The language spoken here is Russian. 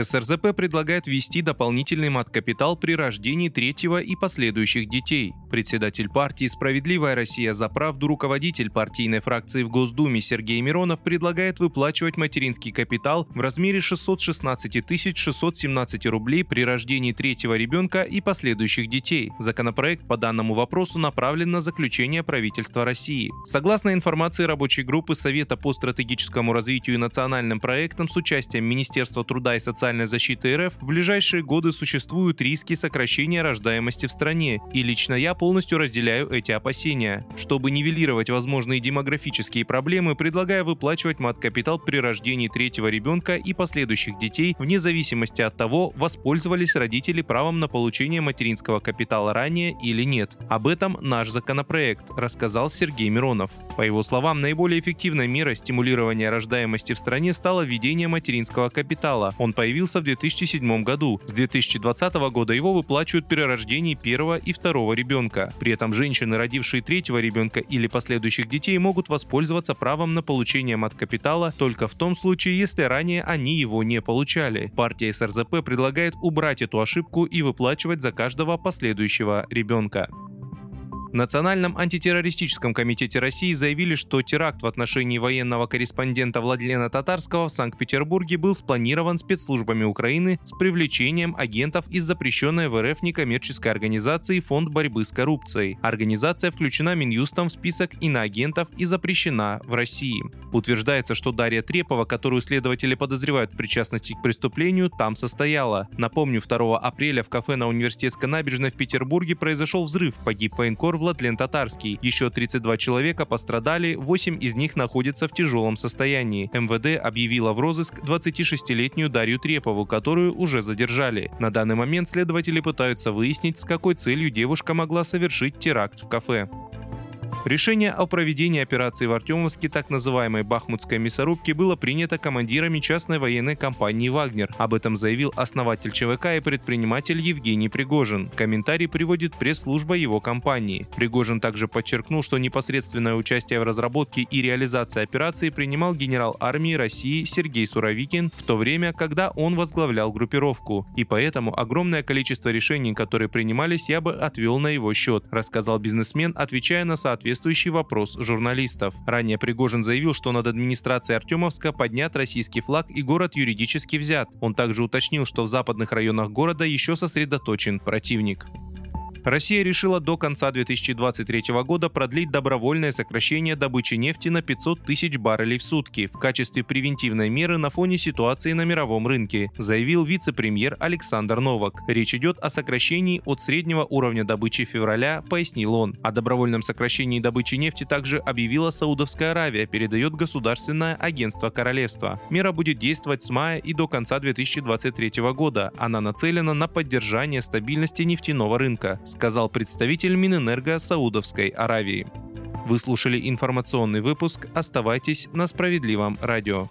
СРЗП предлагает ввести дополнительный мат-капитал при рождении третьего и последующих детей. Председатель партии «Справедливая Россия за правду» руководитель партийной фракции в Госдуме Сергей Миронов предлагает выплачивать материнский капитал в размере 616 617 рублей при рождении третьего ребенка и последующих детей. Законопроект по данному вопросу направлен на заключение правительства России. Согласно информации рабочей группы Совета по стратегическому развитию и национальным проектам с участием Министерства труда и социальной социальной защиты РФ в ближайшие годы существуют риски сокращения рождаемости в стране, и лично я полностью разделяю эти опасения. Чтобы нивелировать возможные демографические проблемы, предлагаю выплачивать мат-капитал при рождении третьего ребенка и последующих детей вне зависимости от того, воспользовались родители правом на получение материнского капитала ранее или нет. Об этом наш законопроект, рассказал Сергей Миронов. По его словам, наиболее эффективной мерой стимулирования рождаемости в стране стало введение материнского капитала. Он появился появился в 2007 году. С 2020 года его выплачивают при рождении первого и второго ребенка. При этом женщины, родившие третьего ребенка или последующих детей, могут воспользоваться правом на получение мат-капитала только в том случае, если ранее они его не получали. Партия СРЗП предлагает убрать эту ошибку и выплачивать за каждого последующего ребенка. В Национальном антитеррористическом комитете России заявили, что теракт в отношении военного корреспондента Владлена Татарского в Санкт-Петербурге был спланирован спецслужбами Украины с привлечением агентов из запрещенной в РФ некоммерческой организации Фонд борьбы с коррупцией. Организация включена Минюстом в список иноагентов и запрещена в России. Утверждается, что Дарья Трепова, которую следователи подозревают в причастности к преступлению, там состояла. Напомню, 2 апреля в кафе на Университетской набережной в Петербурге произошел взрыв, погиб военкор Владлен Татарский. Еще 32 человека пострадали, 8 из них находятся в тяжелом состоянии. МВД объявила в розыск 26-летнюю Дарью Трепову, которую уже задержали. На данный момент следователи пытаются выяснить, с какой целью девушка могла совершить теракт в кафе. Решение о проведении операции в Артемовске, так называемой Бахмутской мясорубки, было принято командирами частной военной компании «Вагнер». Об этом заявил основатель ЧВК и предприниматель Евгений Пригожин. Комментарий приводит пресс-служба его компании. Пригожин также подчеркнул, что непосредственное участие в разработке и реализации операции принимал генерал армии России Сергей Суровикин в то время, когда он возглавлял группировку. И поэтому огромное количество решений, которые принимались, я бы отвел на его счет, рассказал бизнесмен, отвечая на соответствие соответствующий вопрос журналистов. Ранее Пригожин заявил, что над администрацией Артемовска поднят российский флаг и город юридически взят. Он также уточнил, что в западных районах города еще сосредоточен противник. Россия решила до конца 2023 года продлить добровольное сокращение добычи нефти на 500 тысяч баррелей в сутки в качестве превентивной меры на фоне ситуации на мировом рынке, заявил вице-премьер Александр Новак. Речь идет о сокращении от среднего уровня добычи февраля, пояснил он. О добровольном сокращении добычи нефти также объявила Саудовская Аравия, передает государственное агентство королевства. Мера будет действовать с мая и до конца 2023 года. Она нацелена на поддержание стабильности нефтяного рынка, сказал представитель Минэнерго Саудовской Аравии. Вы слушали информационный выпуск. Оставайтесь на справедливом радио.